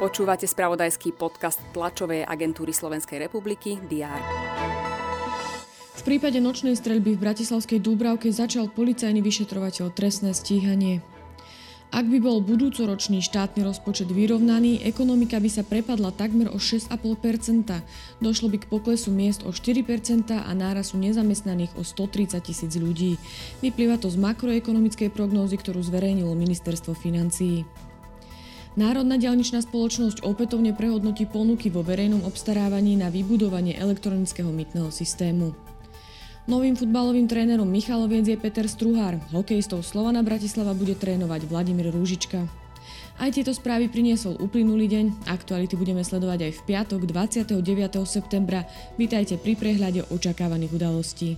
Počúvate spravodajský podcast tlačovej agentúry Slovenskej republiky DR. V prípade nočnej streľby v Bratislavskej Dúbravke začal policajný vyšetrovateľ trestné stíhanie. Ak by bol budúcoročný štátny rozpočet vyrovnaný, ekonomika by sa prepadla takmer o 6,5%. Došlo by k poklesu miest o 4% a nárasu nezamestnaných o 130 tisíc ľudí. Vyplýva to z makroekonomickej prognózy, ktorú zverejnilo ministerstvo financií. Národná diaľničná spoločnosť opätovne prehodnotí ponuky vo verejnom obstarávaní na vybudovanie elektronického mytného systému. Novým futbalovým trénerom Michaloviec je Peter Struhár. Hokejistov Slovana Bratislava bude trénovať Vladimír Rúžička. Aj tieto správy priniesol uplynulý deň. Aktuality budeme sledovať aj v piatok 29. septembra. Vítajte pri prehľade očakávaných udalostí.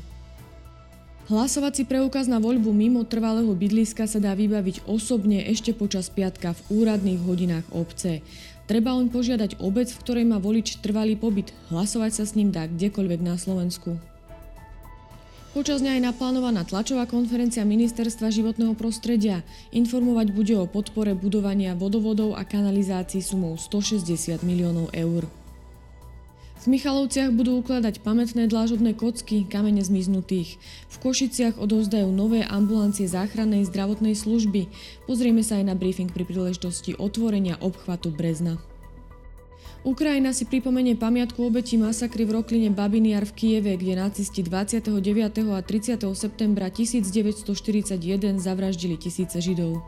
Hlasovací preukaz na voľbu mimo trvalého bydliska sa dá vybaviť osobne ešte počas piatka v úradných hodinách obce. Treba len požiadať obec, v ktorej má volič trvalý pobyt. Hlasovať sa s ním dá kdekoľvek na Slovensku. Počas dňa je naplánovaná tlačová konferencia Ministerstva životného prostredia. Informovať bude o podpore budovania vodovodov a kanalizácií sumou 160 miliónov eur. V Michalovciach budú ukladať pamätné dlážobné kocky, kamene zmiznutých. V Košiciach odovzdajú nové ambulancie záchrannej zdravotnej služby. Pozrieme sa aj na briefing pri príležitosti otvorenia obchvatu Brezna. Ukrajina si pripomenie pamiatku obeti masakry v Rokline Babiniar v Kieve, kde nacisti 29. a 30. septembra 1941 zavraždili tisíce Židov.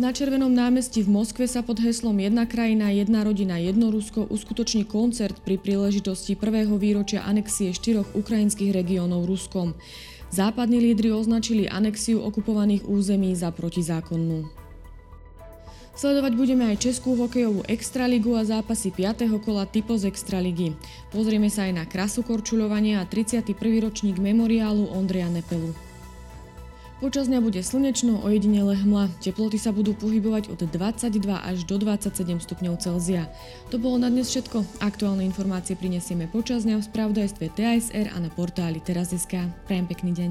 Na Červenom námestí v Moskve sa pod heslom Jedna krajina, jedna rodina, jedno Rusko uskutoční koncert pri príležitosti prvého výročia anexie štyroch ukrajinských regiónov Ruskom. Západní lídry označili anexiu okupovaných území za protizákonnú. Sledovať budeme aj Českú hokejovú extraligu a zápasy 5. kola typo z extraligy. Pozrieme sa aj na krasu korčuľovania a 31. ročník memoriálu Ondreja Nepelu. Počas dňa bude slnečno, ojedinele hmla. Teploty sa budú pohybovať od 22 až do 27 stupňov Celzia. To bolo na dnes všetko. Aktuálne informácie prinesieme počas dňa v spravodajstve TASR a na portáli teraz.sk. Prajem pekný deň.